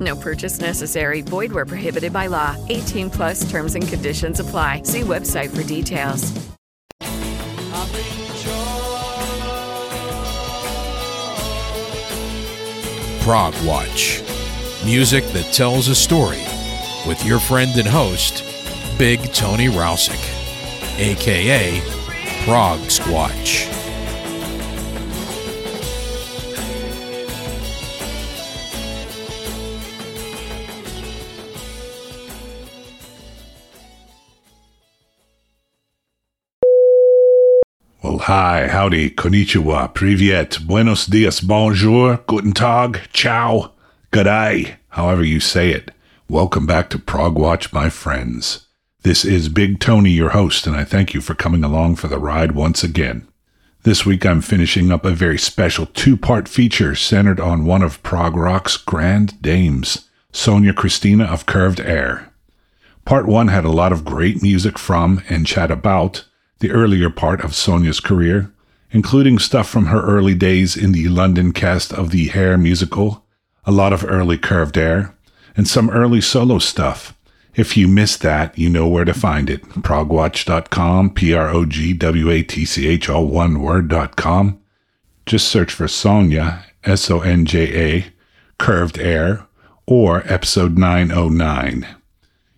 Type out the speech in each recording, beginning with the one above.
No purchase necessary. Void where prohibited by law. 18 plus terms and conditions apply. See website for details. Prog Watch. Music that tells a story with your friend and host, Big Tony Rowsick, aka Prog Squatch. Well, hi, howdy, konnichiwa, privyet, buenos dias, bonjour, guten tag, ciao, g'day, however you say it. Welcome back to Prog Watch, my friends. This is Big Tony, your host, and I thank you for coming along for the ride once again. This week I'm finishing up a very special two part feature centered on one of prog rock's grand dames, Sonja Kristina of Curved Air. Part one had a lot of great music from and chat about the earlier part of Sonja's career, including stuff from her early days in the London cast of the Hair musical, a lot of early Curved Air, and some early solo stuff. If you missed that, you know where to find it. Progwatch.com, P R O G W A T C H, all one word.com. Just search for Sonja, S O N J A, Curved Air, or episode 909.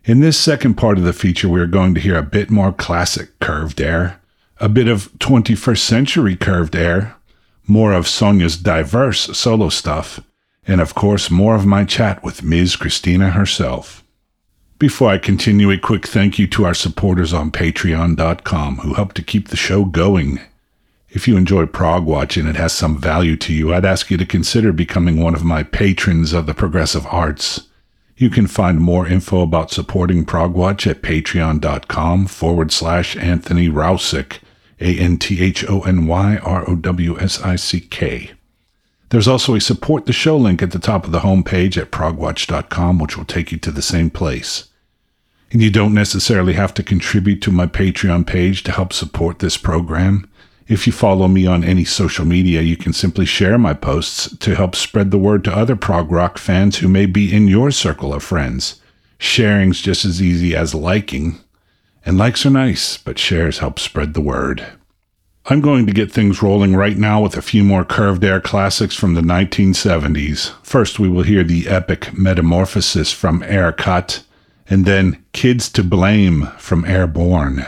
In this second part of the feature, we are going to hear a bit more classic curved air, a bit of 21st century curved air, more of Sonja's diverse solo stuff, and of course, more of my chat with Ms. Kristina herself. Before I continue, a quick thank you to our supporters on patreon.com who help to keep the show going. If you enjoy Prog Watch and it has some value to you, I'd ask you to consider becoming one of my patrons of the progressive arts. You can find more info about supporting Progwatch at patreon.com forward slash Anthony Rowsick, A N T H O N Y R O W S I C K. There's also a support the show link at the top of the homepage at progwatch.com, which will take you to the same place. And you don't necessarily have to contribute to my Patreon page to help support this program. If you follow me on any social media, you can simply share my posts to help spread the word to other prog rock fans who may be in your circle of friends. Sharing's just as easy as liking. And likes are nice, but shares help spread the word. I'm going to get things rolling right now with a few more Curved Air classics from the 1970s. First, we will hear the epic Metamorphosis from Air Cut, and then Kids to Blame from Airborne.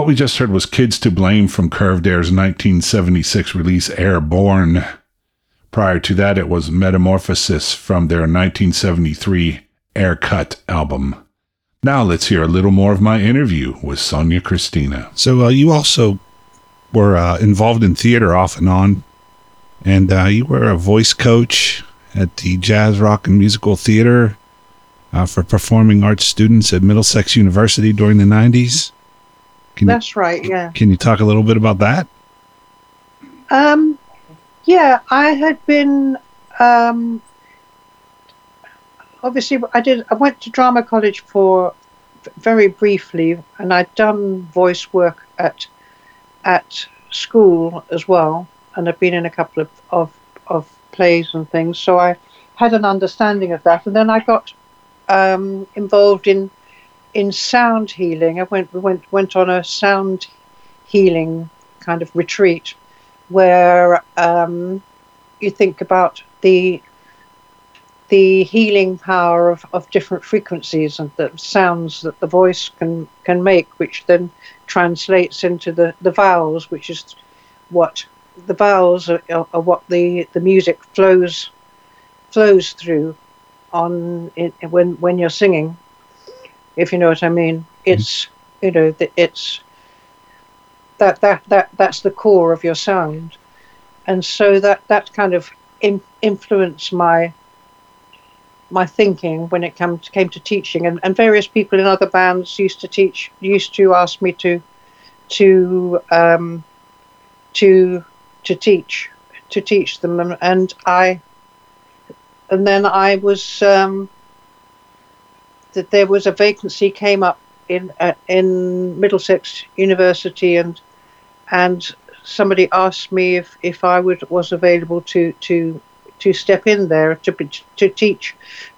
What we just heard was Kids to Blame from Curved Air's 1976 release Airborne. Prior to that, it was Metamorphosis from their 1973 Aircut album. Now let's hear a little more of my interview with Sonja Kristina. So uh, you also were uh, involved in theater off and on, and uh, you were a voice coach at the Jazz Rock and Musical Theater uh, for performing arts students at Middlesex University during the 90s. Can That's you, right, yeah. Can you talk a little bit about that? Um, yeah, I had been um, obviously I did. I went to drama college for very briefly, and I'd done voice work at at school as well, and I've been in a couple of, of of plays and things. So I had an understanding of that, and then I got um, involved in in sound healing. I went went went on a sound healing kind of retreat where um, you think about the the healing power of, of different frequencies and the sounds that the voice can can make, which then translates into the, the vowels, which is what the vowels are, are what the, the music flows flows through on it, when when you're singing, if you know what I mean. Mm-hmm. It's you know it's that that that that's the core of your sound, and so that that kind of in, influenced my my thinking when it came to, came to teaching, and, and various people in other bands used to teach, used to ask me to to um, to to teach to teach them, and, and I and then I was um, that there was a vacancy came up in uh, in Middlesex University, and and somebody asked me if, if I would was available to to to step in there to to teach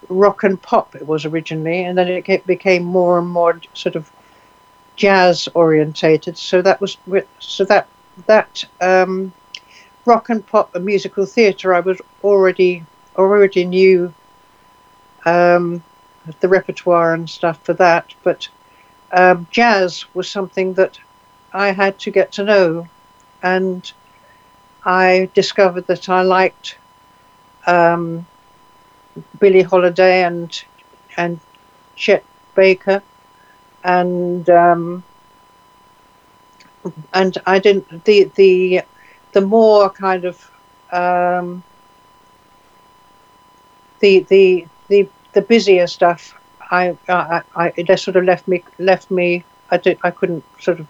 rock and pop. It was originally, and then it became more and more sort of jazz orientated. So that was so that that um, rock and pop and musical theatre. I was already already knew um, the repertoire and stuff for that, but um, jazz was something that I had to get to know, and I discovered that I liked um, Billie Holiday and and Chet Baker, and um, and I didn't the the the more kind of um, the the the the busier stuff. I, I, I it sort of left me left me. I did I couldn't sort of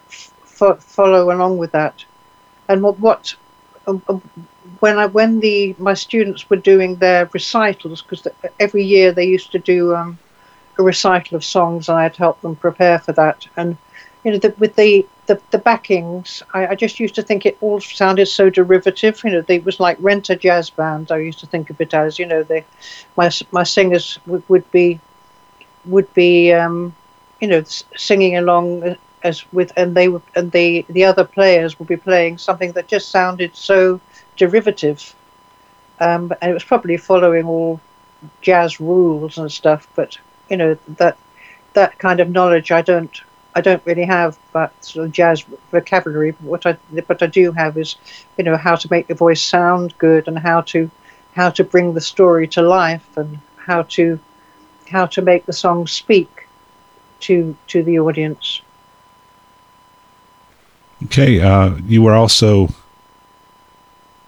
f- follow along with that, and what what um, um, when I when the my students were doing their recitals because every year they used to do um, a recital of songs and I'd help them prepare for that and you know the, with the, the the backings I, I, just used to think it all sounded so derivative you know it was like rent a jazz band I used to think of it as you know they my my singers would, would be would be um, you know singing along as with and they would and the the other players would be playing something that just sounded so derivative. Um, and it was probably following all jazz rules and stuff but you know that that kind of knowledge I don't I don't really have that sort of jazz vocabulary but what I what I do have is you know how to make the voice sound good and how to how to bring the story to life and how to how to make the song speak to to the audience Okay, uh, you were also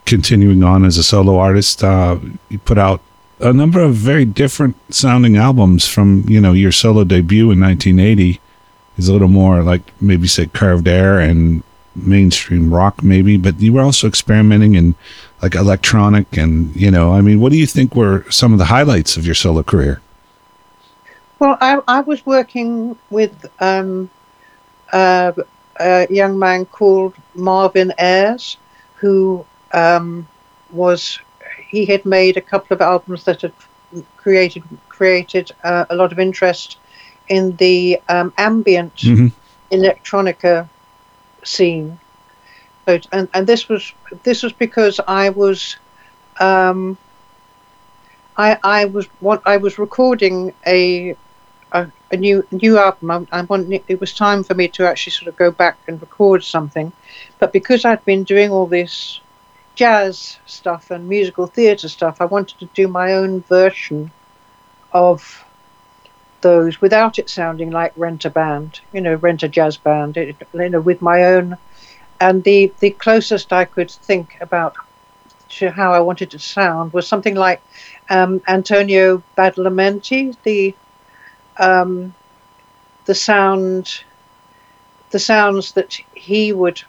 continuing on as a solo artist. Uh, you put out a number of very different sounding albums from you know your solo debut in 1980 is a little more like maybe say curved air and mainstream rock maybe but you were also experimenting in like electronic and you know i mean what do you think were some of the highlights of your solo career? Well i, I was working with um, uh, a young man called Marvin Ayres, who um, was he had made a couple of albums that had created created uh, a lot of interest in the um, ambient mm-hmm. electronica scene. So, and and this was this was because I was. Um, I, I was what I was recording a, a a new new album. I, I want, it was time for me to actually sort of go back and record something, but because I'd been doing all this jazz stuff and musical theatre stuff, I wanted to do my own version of those without it sounding like rent a band, you know, rent a jazz band, it, you know, with my own. And the the closest I could think about to how I wanted to sound was something like um, Antonio Badalamenti, the um, the sound, the sounds that he would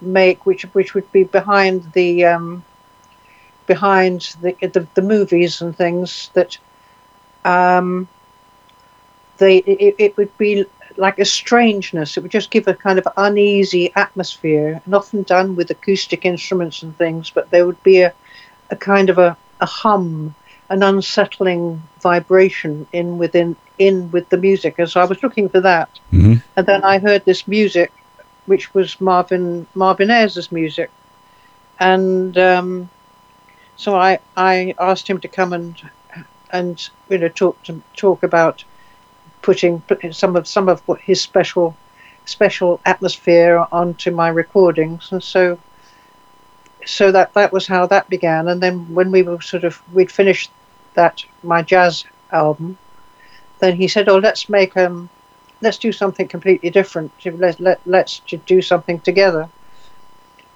make, which which would be behind the um, behind the, the, the movies and things that um, they it, it would be like a strangeness. It would just give a kind of uneasy atmosphere, and often done with acoustic instruments and things. But there would be a, a kind of a, a hum, an unsettling vibration in within in with the music. And so I was looking for that, Mm-hmm. and then I heard this music, which was Marvin Marvin Ayres' music, and um, so I I asked him to come and and you know talk to talk about putting some of some of his special special atmosphere onto my recordings, and so so that that was how that began. And then when we were sort of we'd finished that my jazz album, then he said, "Oh, let's make um, let's do something completely different. Let let let's do something together."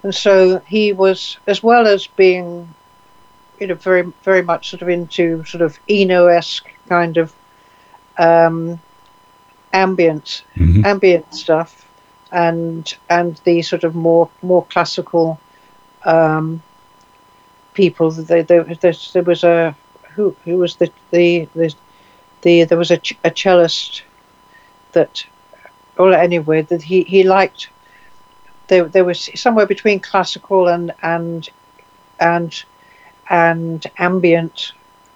And so he was, as well as being, you know, very very much sort of into sort of Eno-esque kind of um, ambient Mhm. ambient stuff, and and the sort of more more classical um, people. There, there, there, there was a who who was the the the, the there was a, ch- a cellist that, well, anyway, that he he liked. There, there was somewhere between classical and and and and ambient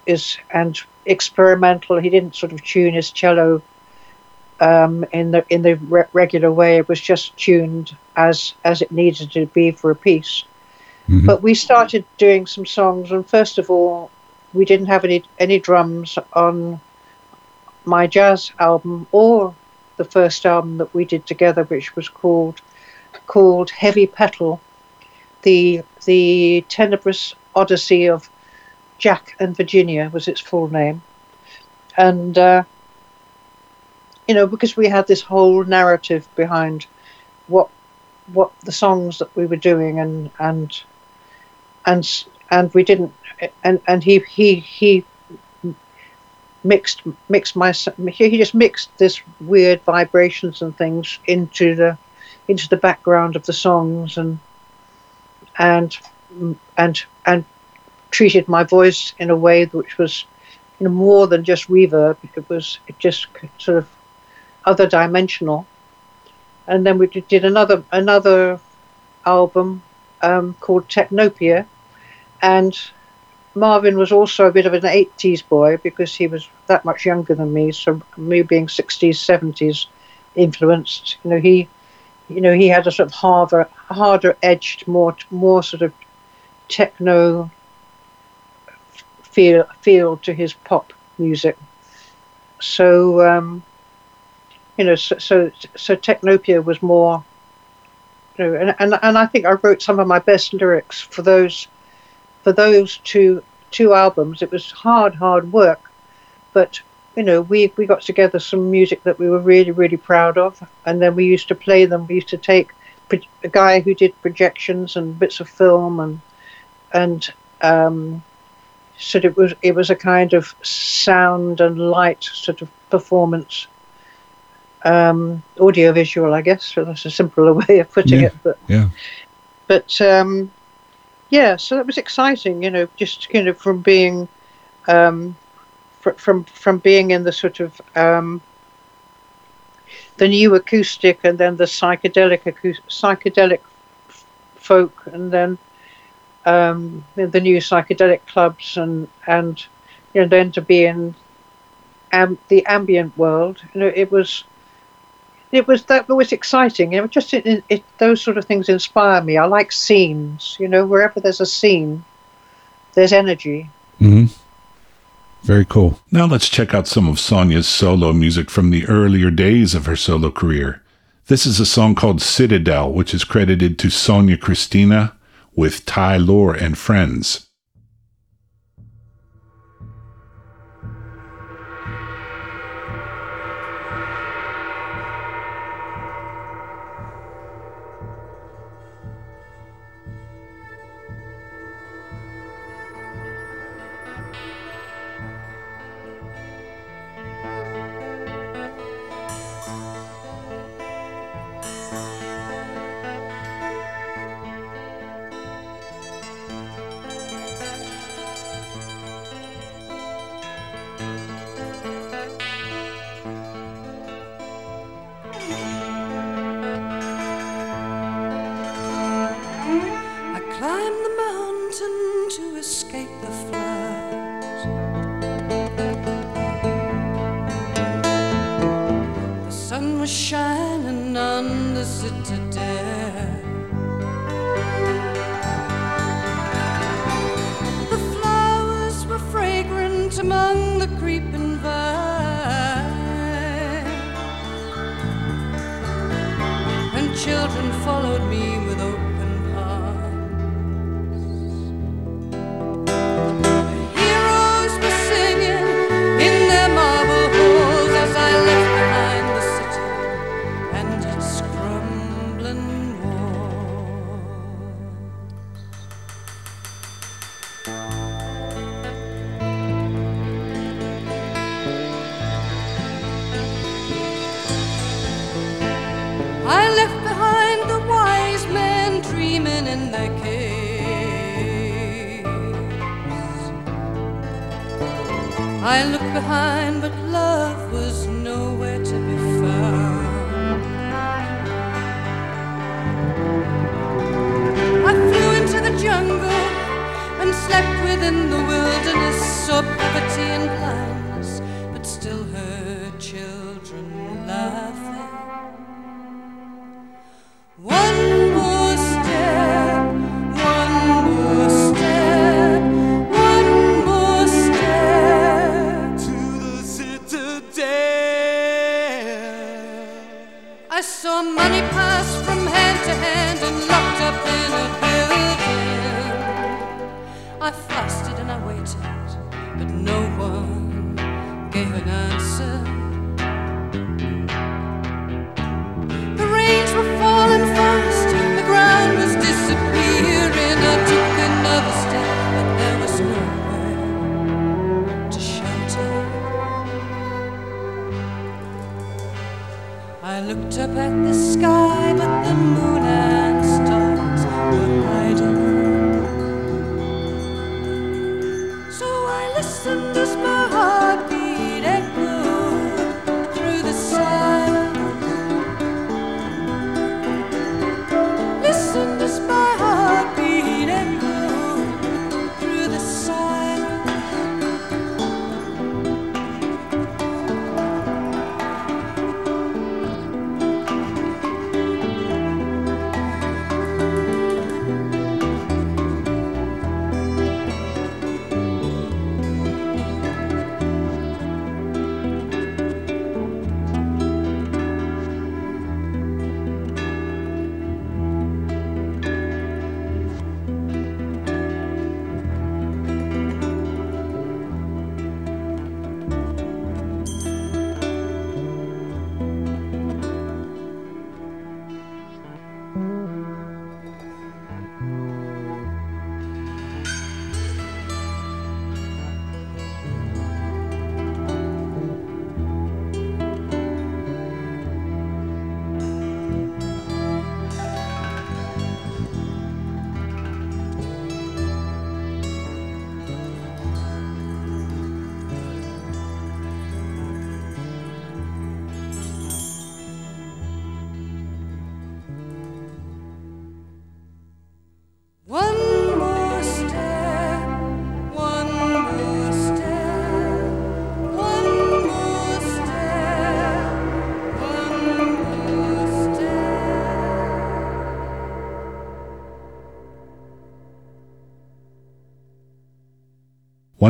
is and experimental. He didn't sort of tune his cello um, in the in the re- regular way. It was just tuned as as it needed to be for a piece. Mhm. But we started doing some songs, and first of all, we didn't have any any drums on my jazz album or the first album that we did together, which was called called Heavy Petal, the the tenebrous odyssey of Jack and Virginia was its full name, and uh, you know because we had this whole narrative behind what what the songs that we were doing and and and and we didn't and and he he he mixed mixed my he just mixed this weird vibrations and things into the into the background of the songs and and and and treated my voice in a way which was you know, more than just reverb it was it just sort of other dimensional. And then we did- another another album um, called Technopia. And Marvin was also a bit of an 80s boy because he was that much younger than me. So me being 60s 70s influenced you know he you know he had a sort of harder harder edged more more sort of techno feel feel to his pop music. So um you know so so, so technopia was more you know and, and and i think i wrote some of my best lyrics for those for those two two albums. It was hard hard work but you know we we got together some music that we were really really proud of and then we used to play them. We used to take a guy who did projections and bits of film and and um so it was it was a kind of sound and light sort of performance um audio visual i guess so that's a simpler way of putting Yeah. it but Yeah. but um, yeah, so that was exciting, you know, just kind of from being um, fr- from from being in the sort of um, the new acoustic and then the psychedelic psychedelic f- folk and then um, the new psychedelic clubs and and you know then to be in the ambient world. You know, it was it was that was exciting. It was just it, it, those sort of things inspire me. I like scenes. You know, wherever there's a scene, there's energy. Mm-hmm. Very cool. Now let's check out some of Sonja's solo music from the earlier days of her solo career. This is a song called Citadel, which is credited to Sonja Kristina with Ty-Lor and friends. among the creeping vines, and children followed me.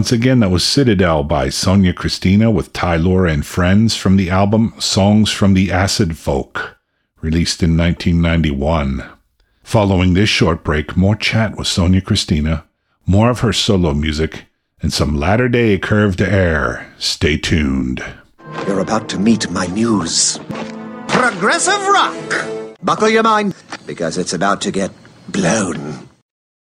Once again, that was Citadel by Sonja Kristina with Ty-Lor and Friends from the album Songs from the Acid Folk, released in 1991. Following this short break, more chat with Sonja Kristina, more of her solo music, and some latter day curved air. Stay tuned. You're about to meet my muse. Progressive rock! Buckle your mind, because it's about to get blown.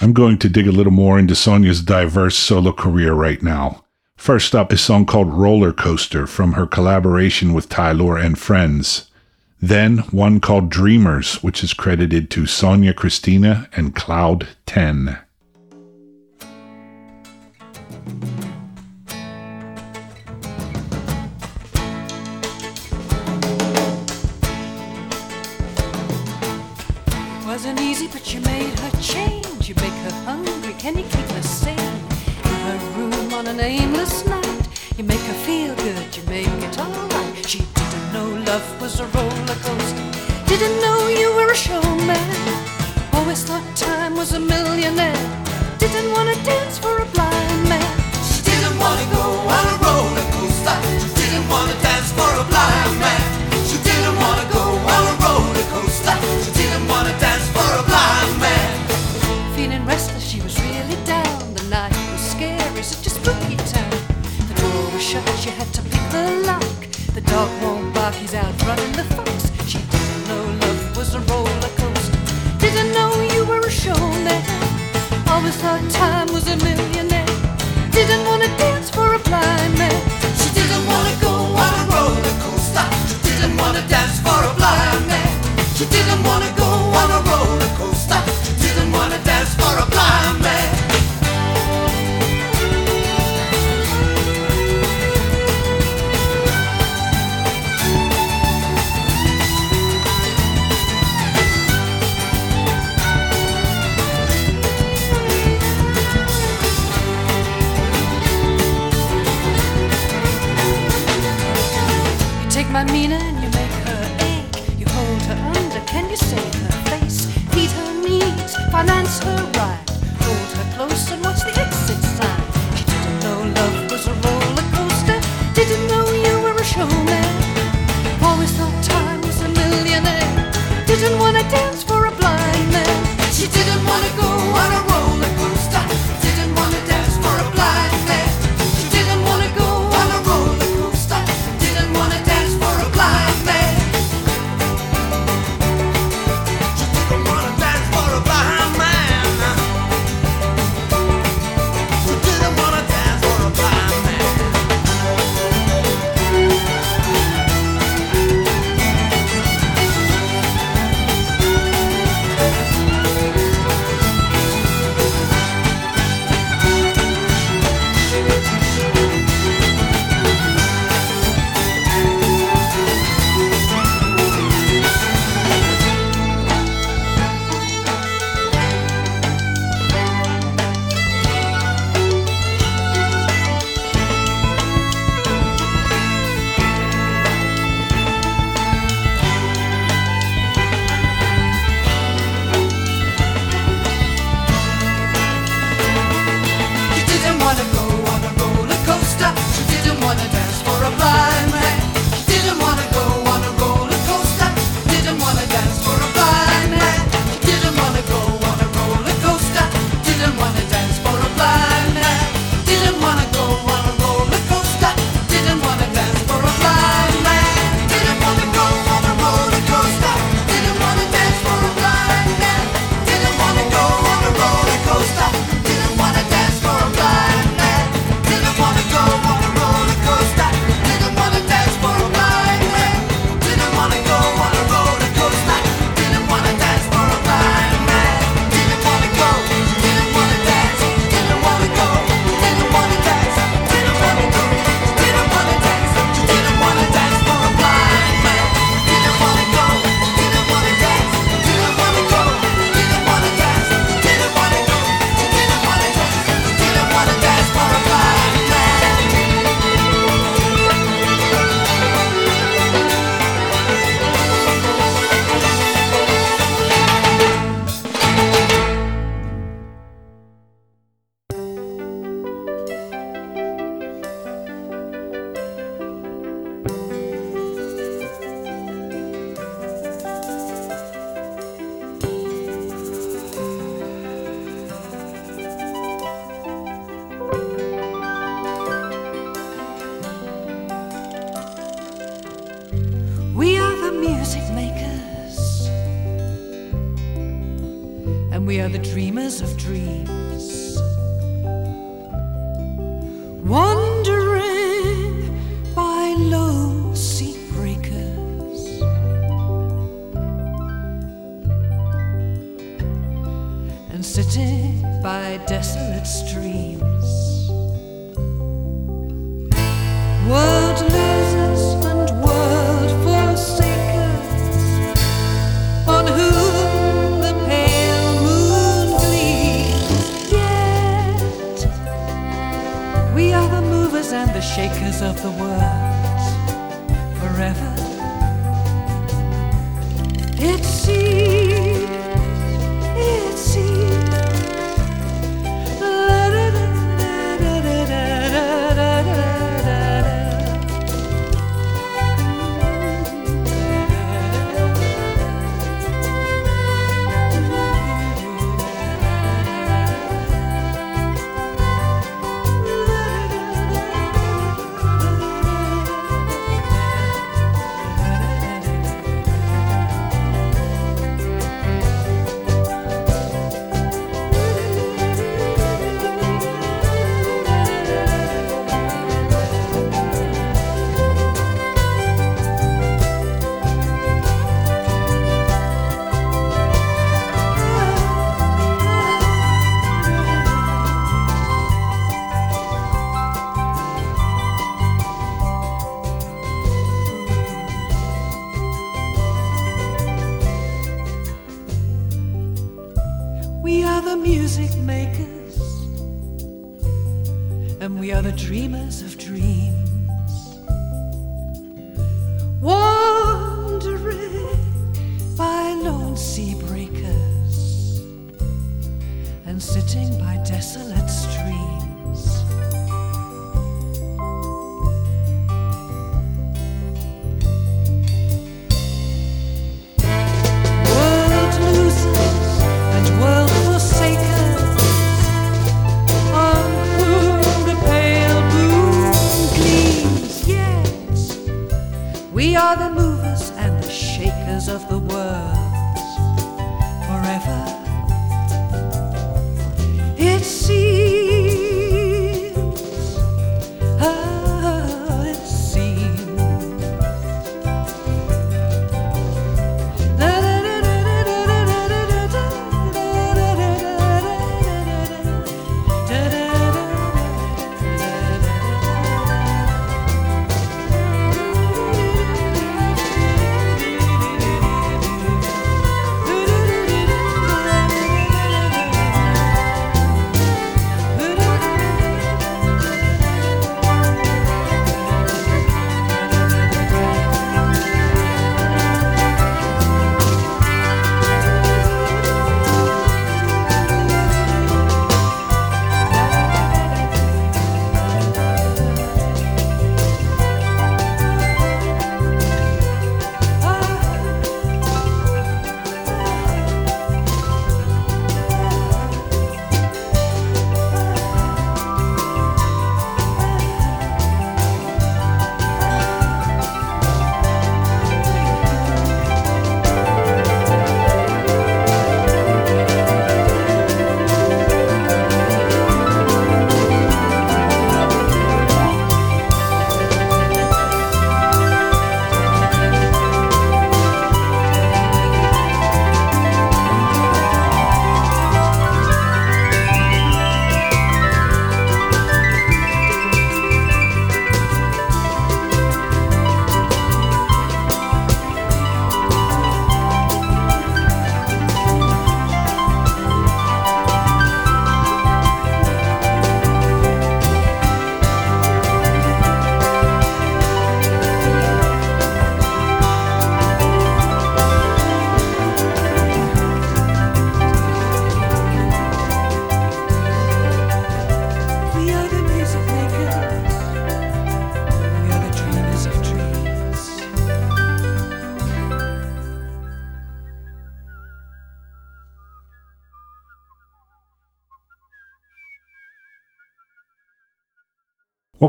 I'm going to dig a little more into Sonja's diverse solo career right now. First up, a song called Roller Coaster from her collaboration with Ty-Lor and Friends. Then one called Dreamers, which is credited to Sonja Kristina and Cloud 10. Can you keep her sane? In her room on an aimless night, you make her feel good. You make it alright. She didn't know love was a roller coaster. Didn't know you were a showman. Always thought time was a millionaire. Didn't wanna dance for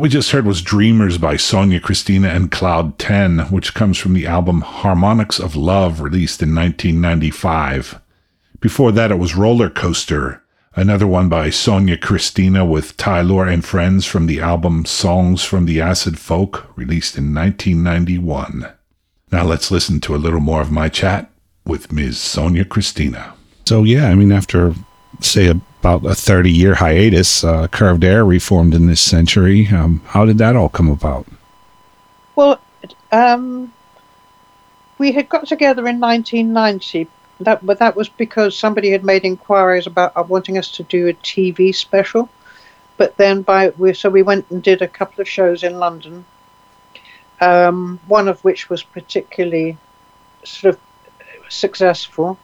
we just heard was Dreamers by Sonja Kristina and Cloud 10, which comes from the album Harmonics of Love, released in 1995. Before that, it was Roller Coaster, another one by Sonja Kristina with Ty-Lor and friends from the album Songs from the Acid Folk, released in 1991. Now let's listen to a little more of my chat with Ms. Sonja Kristina. So yeah, I mean, after say about a 30 year hiatus, uh, Curved Air reformed in this century. Um, how did that all come about? Well, um, we had got together in 1990. That, but that was because somebody had made inquiries about uh, wanting us to do a TV special. But then by we so we went and did a couple of shows in London. Um, one of which was particularly sort of successful.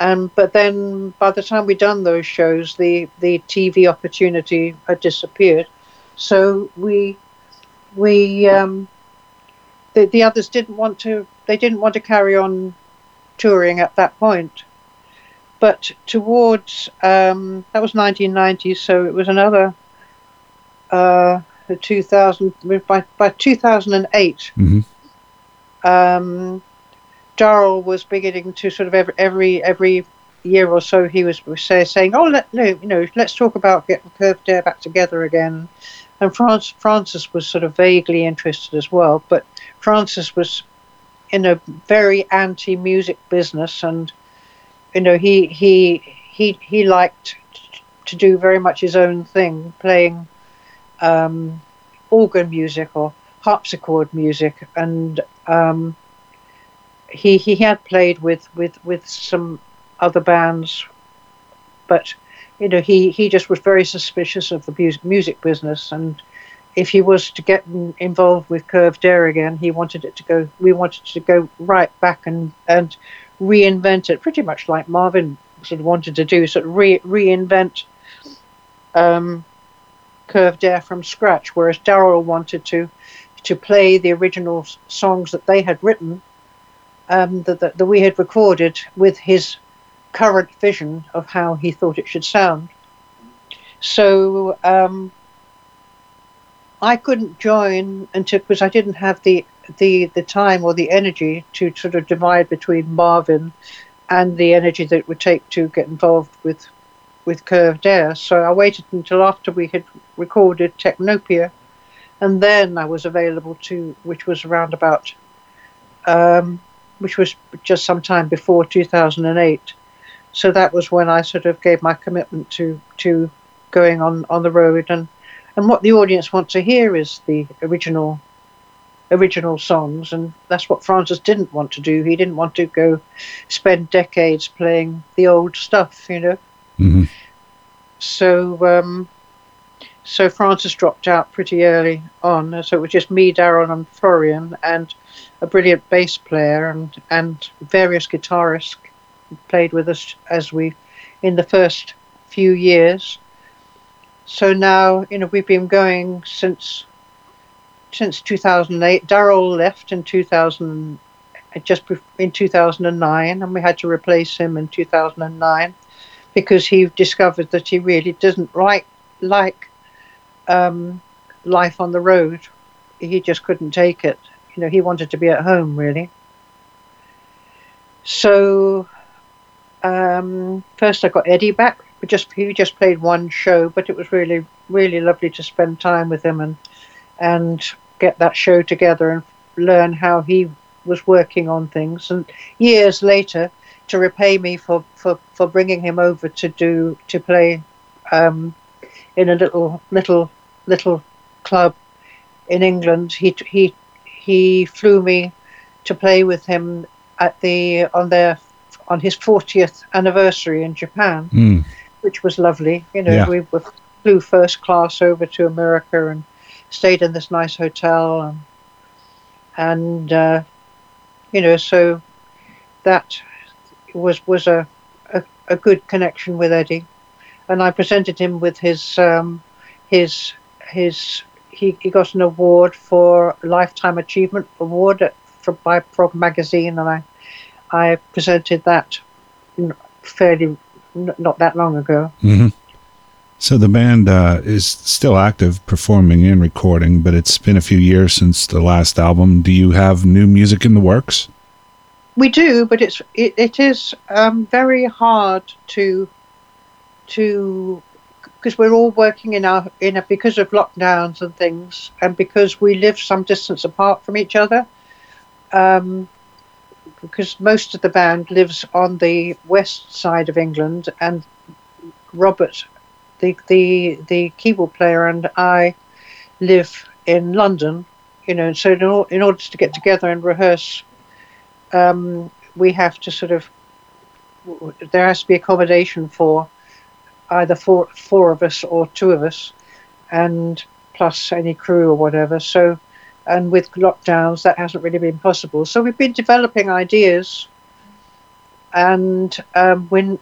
Um, but then by the time we'd done those shows, the, the TV opportunity had disappeared. So we we um, the the others didn't want to they didn't want to carry on touring at that point. But towards um, that was 1990, so it was another uh, 2000 by by 2008. Mhm. Um, Darryl was beginning to sort of every every every year or so he was, say, saying, "Oh, let you know, let's talk about getting Curved Air back together again." And Francis Francis was sort of vaguely interested as well, but Francis was in a very anti-music business, and you know he he he he liked to do very much his own thing, playing um, organ music or harpsichord music, and um, he he had played with with with some other bands, but you know he he just was very suspicious of the music music business and. If he was to get involved with Curved Air again, he wanted it to go. We wanted to go right back and and reinvent it, pretty much like Marvin sort of wanted to do, sort of re- reinvent um, Curved Air from scratch. Whereas Darryl wanted to to play the original songs that they had written, um, that, that that we had recorded with his current vision of how he thought it should sound. So um, I couldn't join until because I didn't have the the the time or the energy to sort of divide between Marvin and the energy that it would take to get involved with with Curved Air. So I waited until after we had recorded Technopia, and then I was available to, which was around about, um, which was just some time before 2008. So that was when I sort of gave my commitment to to going on on the road. And and what the audience want to hear is the original original songs. And that's what Francis didn't want to do. He didn't want to go spend decades playing the old stuff you know? Hmm so um so Francis dropped out pretty early on. So it was just me Darryl and Florian. And a brilliant bass player and and various guitarists played with us as we in the first few years. So now you know we've been going since since 2008 Darryl left in 2000 just in 2009 and we had to replace him in 2009 because he discovered that he really doesn't like like um, life on the road. He just couldn't take it you know he wanted to be at home really. So um, first I got Eddie back. But just he just played one show but it was really really lovely to spend time with him and and get that show together and learn how he was working on things. And years later to repay me for for, for bringing him over to do to play um, in a little little little club in England he he he flew me to play with him at the on their on his 40th anniversary in Japan Mm. which was lovely. You know, Yeah. we were, flew first class over to America and stayed in this nice hotel, and, and uh, you know, so that was was a, a a good connection with Eddie, and I presented him with his um, his his he, he got an award for lifetime achievement award at, for by Prog magazine, and I I presented that fairly not that long ago. hmm So the band uh, is still active, performing and recording, but it's been a few years since the last album. Do you have new music in the works? We do, but it's it, it is um, very hard to to because we're all working in our in a because of lockdowns and things, and because we live some distance apart from each other. Um, because most of the band lives on the west side of England, and Robert, the the the keyboard player, and I live in London. You know, so in, or, in order to get together and rehearse, um, we have to sort of there has to be accommodation for either four four of us or two of us, and plus any crew or whatever. So, and with lockdowns, that hasn't really been possible. So we've been developing ideas, and um, when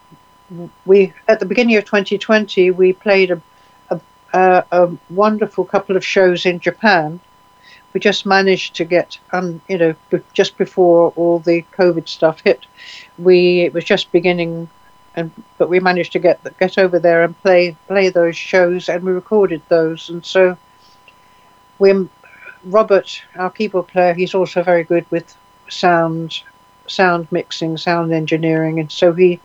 we at the beginning of 2020 we played a, a, a, wonderful couple of shows in Japan. We just managed to get, um, you know, just before all the COVID stuff hit, we it was just beginning and but we managed to get get over there and play play those shows, and we recorded those. And so, when Robert, our keyboard player, he's also very good with sound, sound mixing, sound engineering, and so he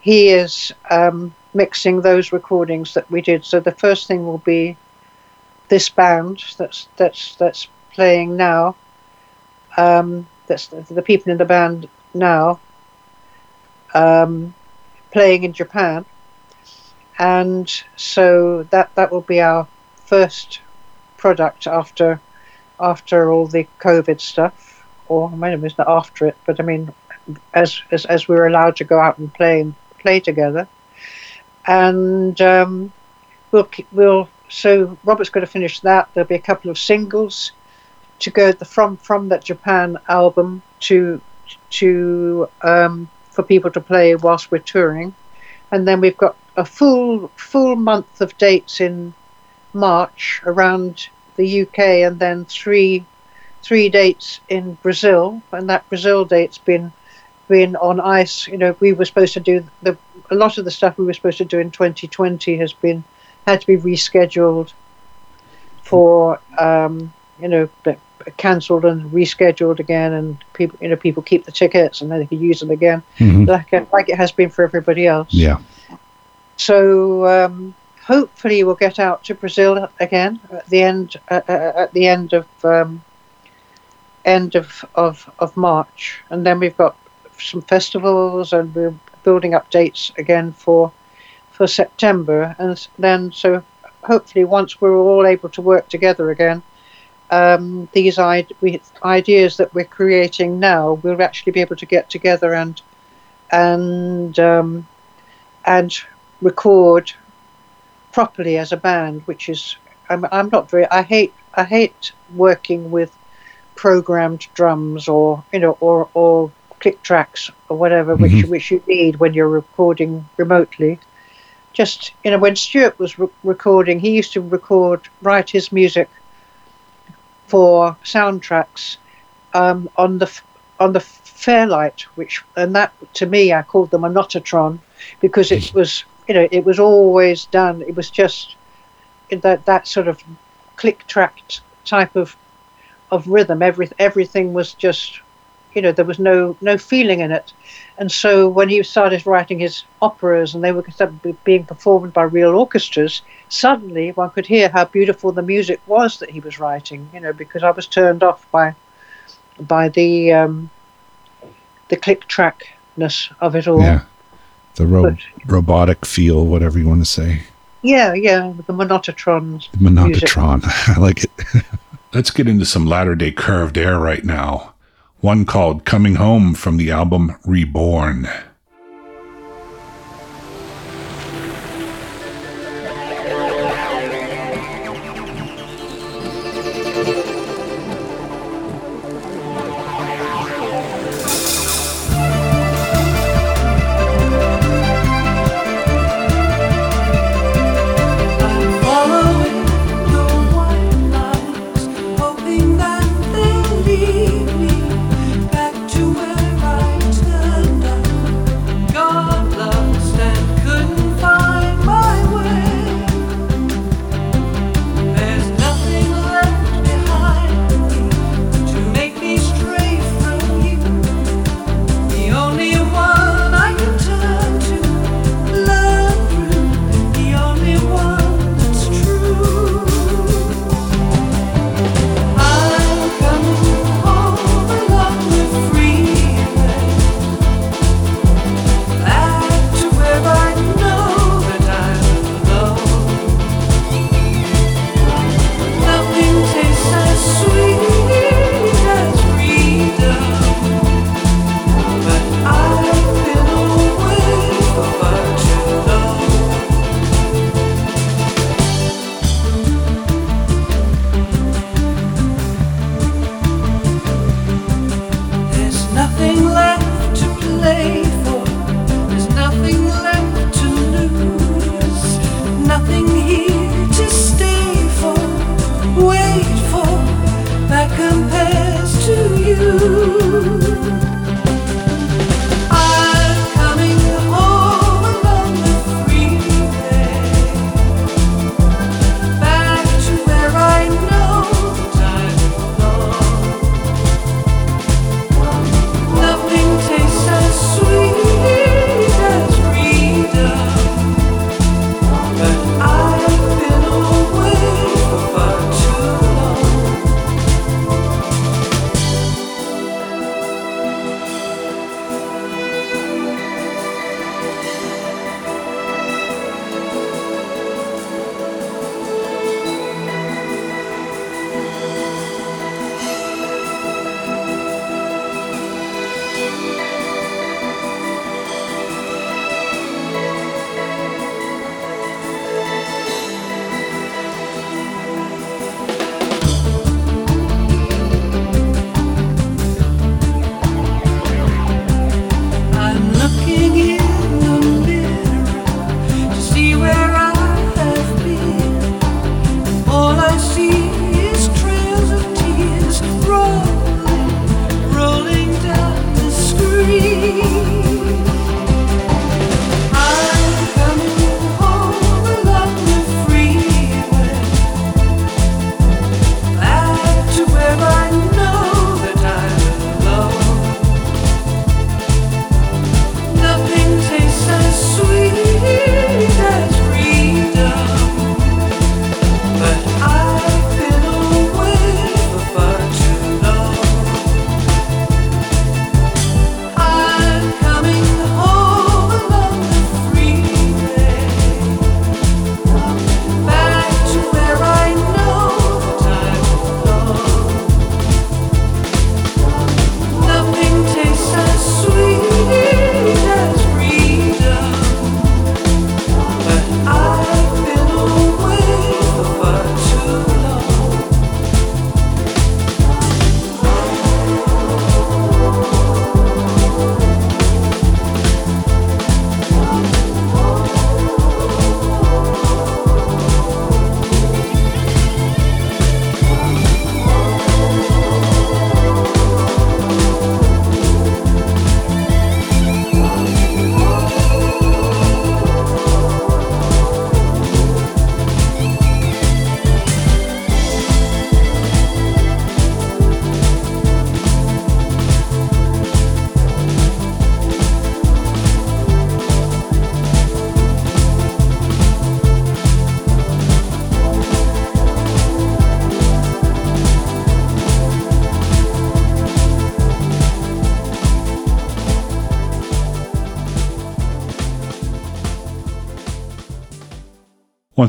he is um, mixing those recordings that we did. So the first thing will be this band that's that's that's playing now. Um, that's the, the people in the band now. Um, playing in Japan, and so that that will be our first product after after all the COVID stuff, or maybe it's not after it, but I mean, as as as we were allowed to go out and play and play together, and um, we'll we'll so Robert's going to finish that. There'll be a couple of singles to go the, from from that Japan album to to um, for people to play whilst we're touring. And then we've got a full full month of dates in March around the UK, and then three three dates in Brazil. And that Brazil date's been been on ice. You know, we were supposed to do the a lot of the stuff we were supposed to do in 2020 has been had to be rescheduled for um, you know cancelled and rescheduled again, and people, you know, people keep the tickets and then they can use them again, Mhm. like uh, like it has been for everybody else. Yeah. So um, hopefully we'll get out to Brazil again at the end uh, uh, at the end of um, end of, of of March, and then we've got some festivals, and we're building up dates again for for September, and then so hopefully once we're all able to work together again, um, these ideas that we're creating now, we'll actually be able to get together and and um, and record properly as a band, which is I'm, I'm not very I hate I hate working with programmed drums or you know or or click tracks or whatever which Mhm. which you need when you're recording remotely. Just you know when Stewart was re- recording, he used to record write his music for soundtracks um, on the on the Fairlight, which and that to me I called them a Nototron because it was you know it was always done. It was just that that sort of click tracked type of of rhythm. Every everything was just you know there was no no feeling in it. And so when he started writing his operas and they were being performed by real orchestras, suddenly one could hear how beautiful the music was that he was writing. You know because I was turned off by by the um, the click trackness of it all. Yeah. The ro- robotic feel, whatever you want to say. Yeah, yeah, the monototrons. Monototron. I like it. Let's get into some latter day curved air right now. One called Coming Home from the album Reborn.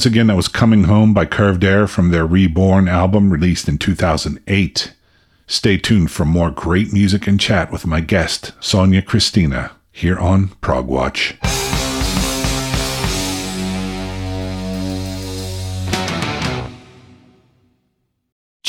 Once again, that was Coming Home by Curved Air from their Reborn album released in 2008. Stay tuned for more great music and chat with my guest, Sonja Kristina, here on Prog Watch.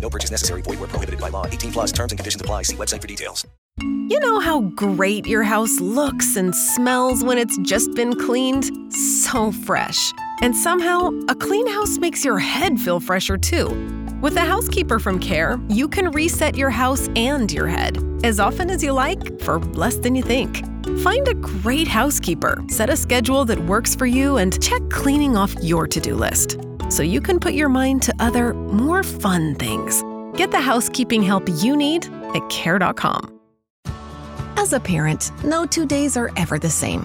No purchase necessary. Void where prohibited by law. 18 plus terms and conditions apply. See website for details. You know how great your house looks and smells when it's just been cleaned? So fresh. And somehow, a clean house makes your head feel fresher too. With a housekeeper from Care, you can reset your house and your head as often as you like for less than you think. Find a great housekeeper, set a schedule that works for you, and check cleaning off your to do list so you can put your mind to other, more fun things. Get the housekeeping help you need at Care.com. As a parent, no two days are ever the same.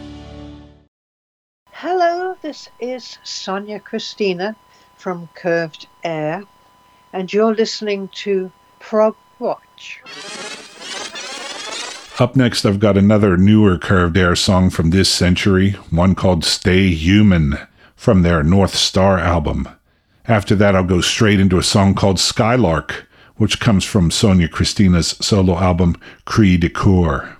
Hello, this is Sonja Kristina from Curved Air, and you're listening to Prog Watch. Up next, I've got another newer Curved Air song from this century, one called Stay Human from their North Star album. After that, I'll go straight into a song called Skylark, which comes from Sonja Kristina's solo album Cri de Coeur.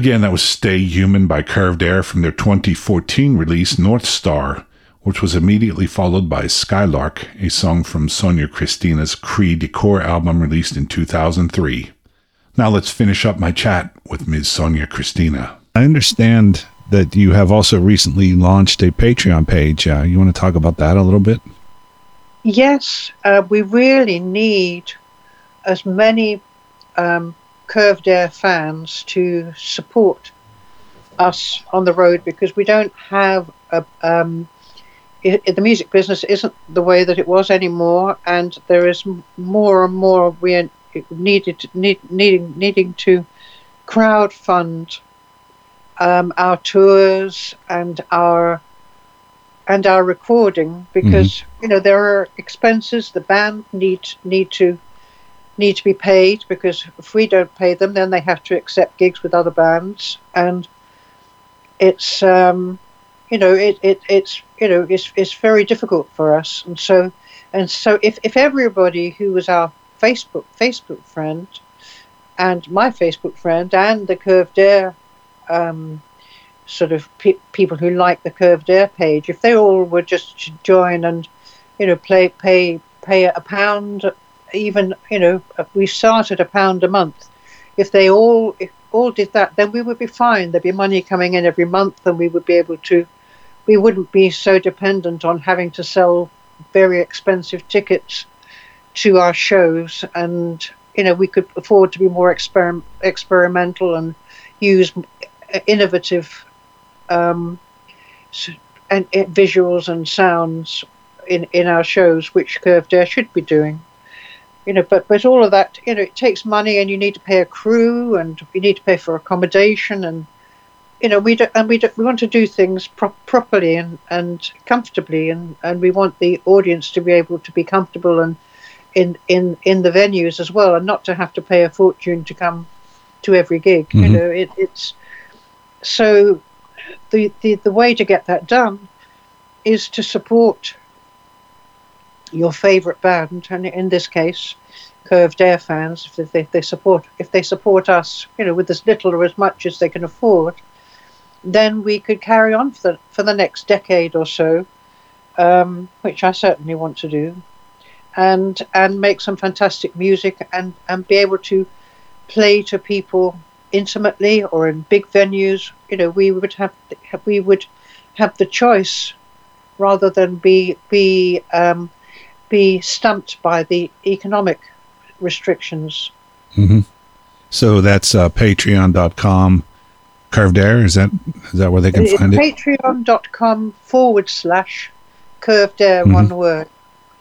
Again, that was Stay Human by Curved Air from their 2014 release North Star, which was immediately followed by Skylark, a song from Sonja Kristina's Cree Decor album released in 2003. Now let's finish up my chat with Ms. Sonja Kristina. I understand that you have also recently launched a Patreon page. Uh, you want to talk about that a little bit? Yes, uh, we really need as many um, Curved Air fans to support us on the road because we don't have a. Um, i i- the music business isn't the way that it was anymore, and there is more and more we are needed need, needing needing to crowd fund um, our tours and our and our recording because you know there are expenses the band need need to need to be paid because if we don't pay them then they have to accept gigs with other bands. And it's um you know it, it it's you know it's it's very difficult for us. And so and so if, if everybody who was our facebook facebook friend and my facebook friend and the curved air um sort of pe- people who like the curved air page if they all would just join and you know play pay pay a pound even you know we started a pound a month. If they all if all did that then we would be fine. There'd be money coming in every month and we would be able to we wouldn't be so dependent on having to sell very expensive tickets to our shows, and you know we could afford to be more exper- experimental and use innovative um, and, and visuals and sounds in in our shows, which Curved Air should be doing. You know, but but all of that, you know, it takes money, and you need to pay a crew, and you need to pay for accommodation, and you know, we do, and we do, we want to do things pro- properly and and comfortably, and and we want the audience to be able to be comfortable and in in in the venues as well, and not to have to pay a fortune to come to every gig. Mm-hmm. You know, it, it's so the, the the way to get that done is to support your favorite band, and in this case, Curved Air fans, if they, they support if they support us, you know, with as little or as much as they can afford, then we could carry on for the for the next decade or so, um, which I certainly want to do, and and make some fantastic music and and be able to play to people intimately or in big venues. You know, we would have we would have the choice rather than be be um, be stumped by the economic restrictions. Mm-hmm. So that's uh, patreon.com curved air. Is that is that where they can it's find it? Patreon.com forward slash curved air, mm-hmm. one word.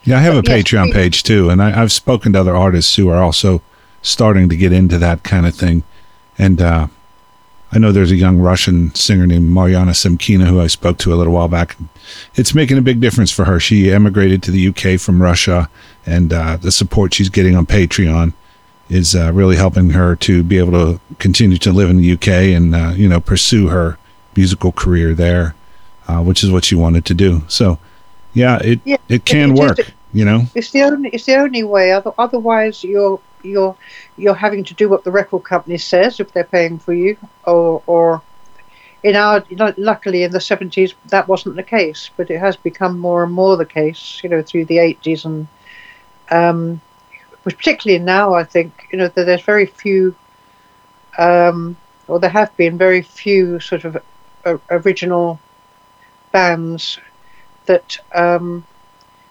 Yeah, I have but a yes, Patreon page too, and I, I've spoken to other artists who are also starting to get into that kind of thing. And uh, I know there's a young Russian singer named Mariana Semkina who I spoke to a little while back. It's making a big difference for her. She emigrated to the UK from Russia, and uh, the support she's getting on Patreon is uh, really helping her to be able to continue to live in the UK and uh, you know pursue her musical career there, uh, which is what she wanted to do. So, yeah, it yeah, it can it, work. you know, it's the only it's the only way. Otherwise, you're you're you're having to do what the record company says if they're paying for you, or or in our luckily in the 70s that wasn't the case, but it has become more and more the case, you know, through the 80s and um, particularly now I think you know that there's very few, um, or there have been very few sort of uh, original bands that um,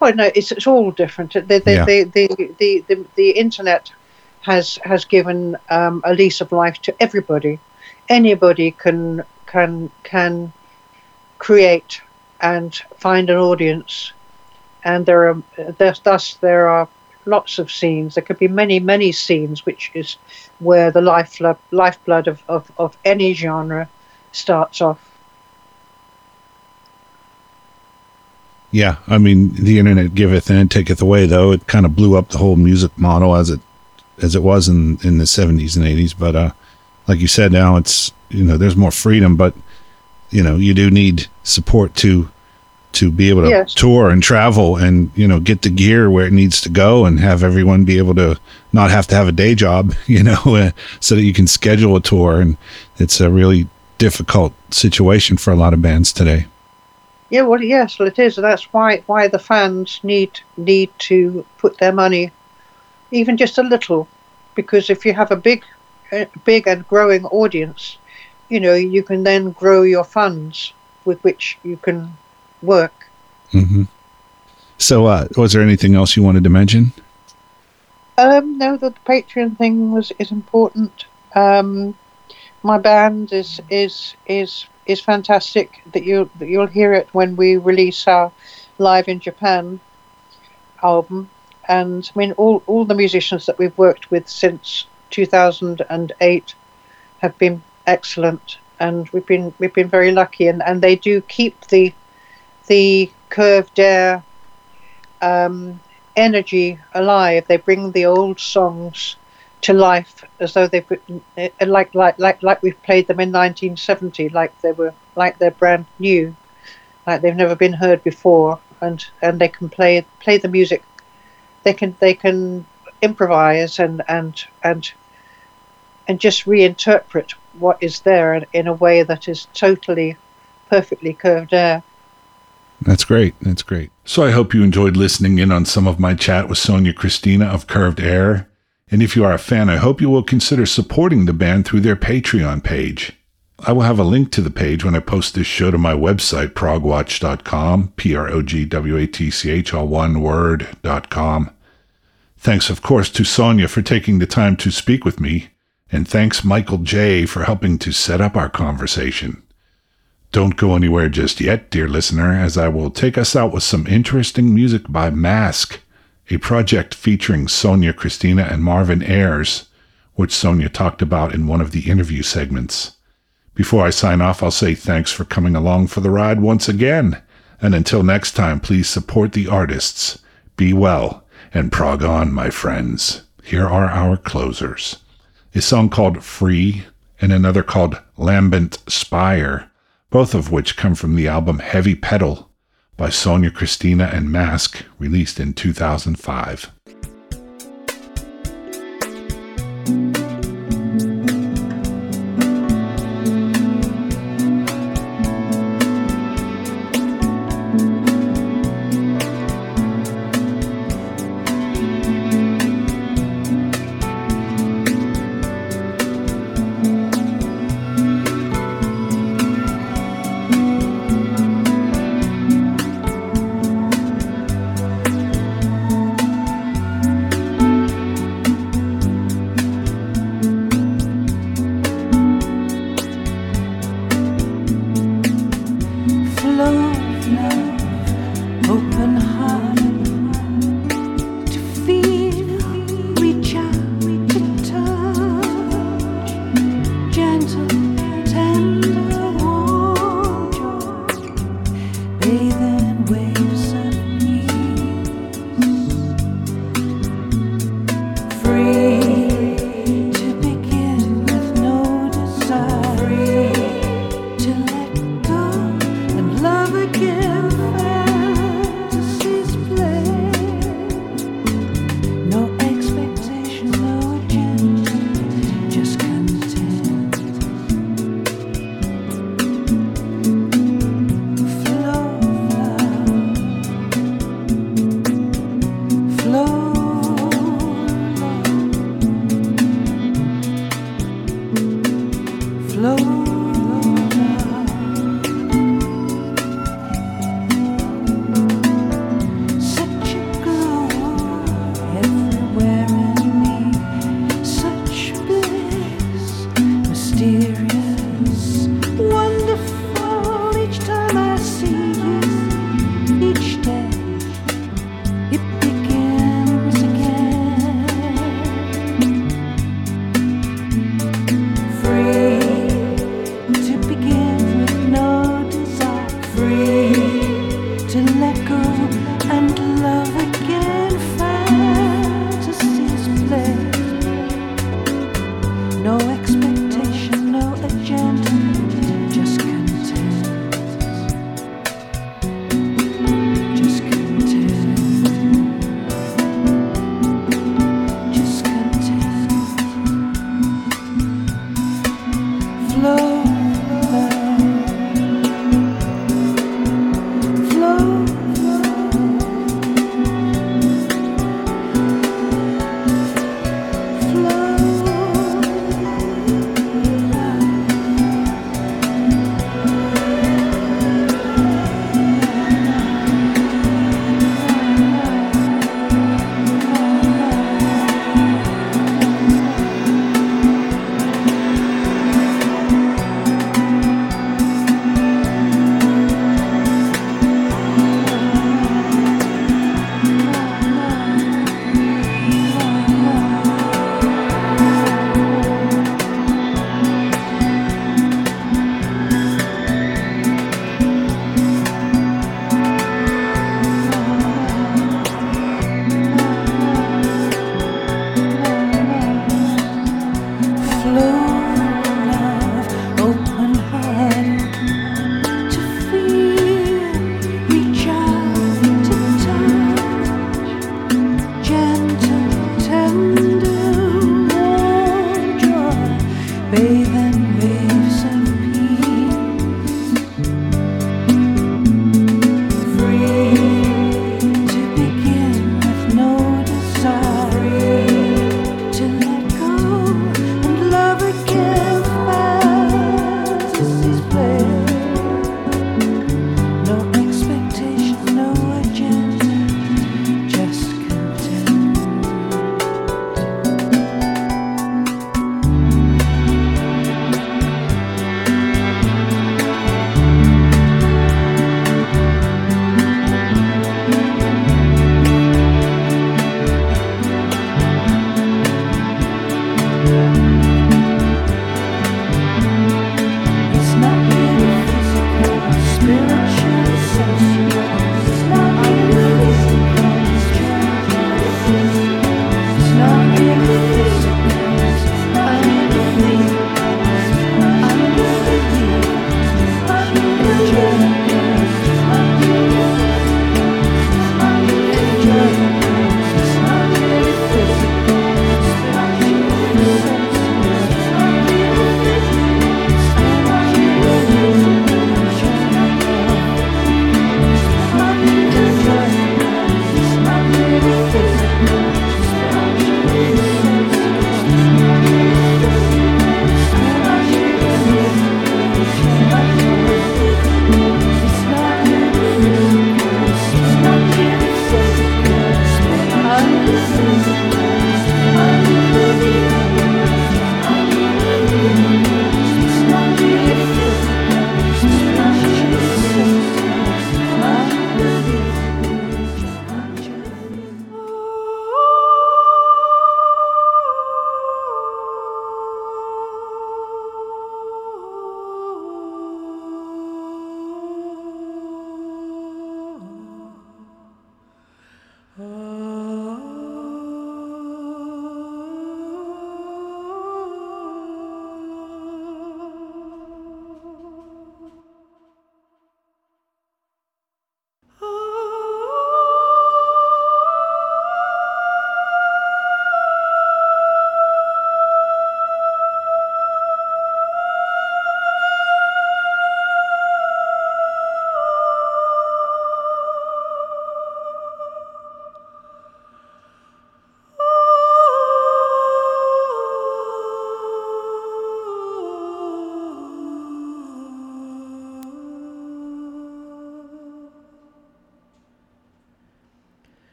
well, no, it's it's all different. The the, yeah. the, the, the, the, the, internet has has given um, a lease of life to everybody. Anybody can can can create and find an audience, and there are thus there are lots of scenes. There could be many many scenes, which is where the life lifeblood of, of, of any genre starts off. Yeah, I mean, the internet giveth and it taketh away. Though it kind of blew up the whole music model as it as it was in in the seventies and eighties. But uh, like you said, now it's you know there's more freedom, but you know you do need support to to be able to yes. tour and travel and you know get the gear where it needs to go and have everyone be able to not have to have a day job you know so that you can schedule a tour and it's a really difficult situation for a lot of bands today yeah, well, yes, well, it is. That's why why the fans need need to put their money, even just a little, because if you have a big, big and growing audience, you know, you can then grow your funds with which you can work. Mm-hmm. So, uh, was there anything else you wanted to mention? Um, no, the Patreon thing was is important. Um, my band is is is is fantastic. That you that you'll hear it when we release our live in Japan album. And I mean, all all the musicians that we've worked with since 2008 have been excellent, and we've been we've been very lucky. And, and they do keep the the curved air um, energy alive. They bring the old songs to life as though they've written, uh, like like like like we've played them in 1970, like they were like they're brand new, like they've never been heard before, and and they can play play the music. They can they can improvise and and and and just reinterpret what is there in, in a way that is totally perfectly curved air. That's great. That's great. So I hope you enjoyed listening in on some of my chat with Sonja Kristina of Curved Air. And if you are a fan, I hope you will consider supporting the band through their Patreon page. I will have a link to the page when I post this show to my website, progwatch.com, P R O G W A T C H, all one word.com. Thanks, of course, to Sonja for taking the time to speak with me, and thanks Michael J. for helping to set up our conversation. Don't go anywhere just yet, dear listener, as I will take us out with some interesting music by Mask, a project featuring Sonja Kristina and Marvin Ayres, which Sonja talked about in one of the interview segments. Before I sign off, I'll say thanks for coming along for the ride once again. And until next time, please support the artists. Be well and prog on, my friends. Here are our closers a song called Free and another called Lambent Spire, both of which come from the album Heavy Pedal by Sonja Kristina and Mask, released in 2005.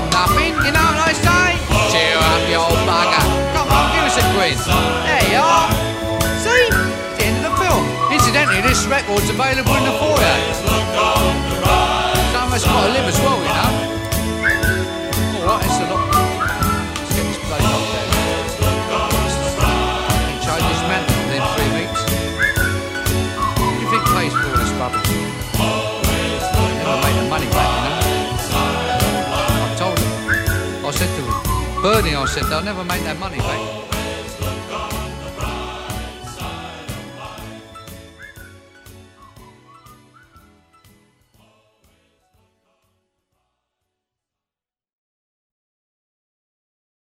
From nothing, you know what I say? Cheer up, you old bugger. Come on, give us a quiz. There you are. See? It's the end of the film. Incidentally, this record's available in the foyer. Some of us got to live as well, you know. Bernie, I said, they'll never make that money back.